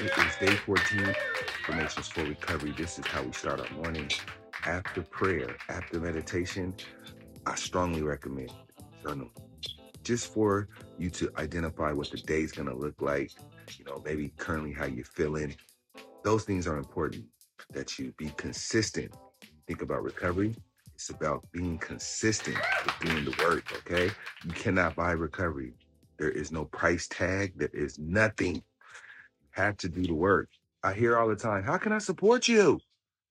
Morning. It is day 14. Affirmations for recovery. This is how we start our morning. After prayer, after meditation, I strongly recommend journal. Just for you to identify what the day is going to look like, you know, maybe currently how you're feeling. Those things are important that you be consistent. Think about recovery. It's about being consistent with doing the work, okay? You cannot buy recovery. There is no price tag. There is nothing. Have to do the work. I hear all the time, how can I support you?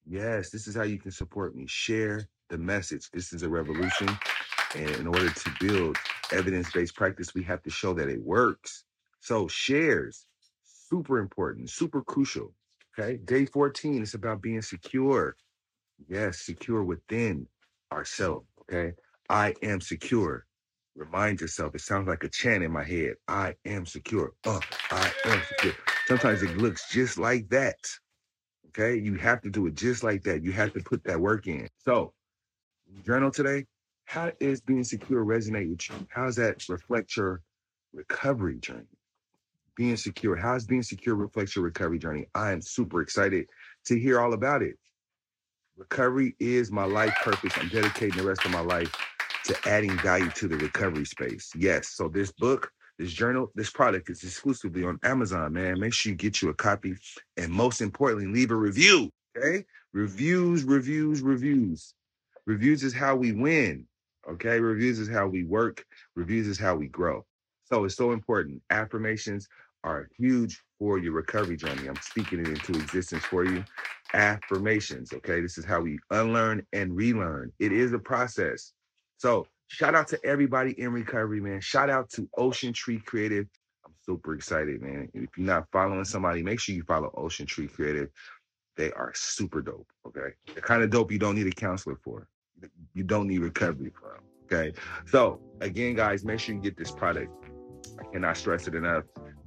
Yes, this is how you can support me. Share the message. This is a revolution. And in order to build evidence based practice, we have to show that it works. So, shares, super important, super crucial. Okay. Day 14 is about being secure. Yes, secure within ourselves. Okay. I am secure. Remind yourself, it sounds like a chant in my head. I am secure. Uh, I am secure. Sometimes it looks just like that. Okay. You have to do it just like that. You have to put that work in. So, journal today. How is being secure resonate with you? How does that reflect your recovery journey? Being secure. How does being secure reflect your recovery journey? I am super excited to hear all about it. Recovery is my life purpose. I'm dedicating the rest of my life to adding value to the recovery space. Yes. So this book, this journal, this product is exclusively on Amazon, man. Make sure you get you a copy. And most importantly, leave a review. Okay. Reviews, reviews, reviews. Reviews is how we win. Okay. Reviews is how we work. Reviews is how we grow. So it's so important. Affirmations are huge for your recovery journey. I'm speaking it into existence for you. Affirmations. Okay. This is how we unlearn and relearn. It is a process. So shout out to everybody in recovery, man. Shout out to Ocean Tree Creative. I'm super excited, man. If you're not following somebody, make sure you follow Ocean Tree Creative. They are super dope. Okay. The kind of dope you don't need a counselor for. You don't need recovery from. Okay. So again, guys, make sure you get this product. I cannot stress it enough.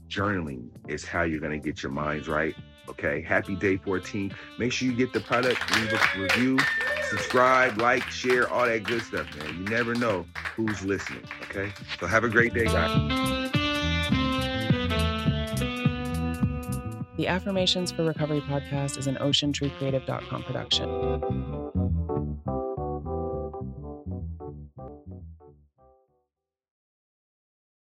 Journaling is how you're to get your minds right. Okay. Happy day 14. Make sure you get the product, leave a review, subscribe, like, share, all that good stuff, man. You never know who's listening. Okay. So have a great day, guys. The Affirmations for Recovery podcast is an oceantreecreative.com production.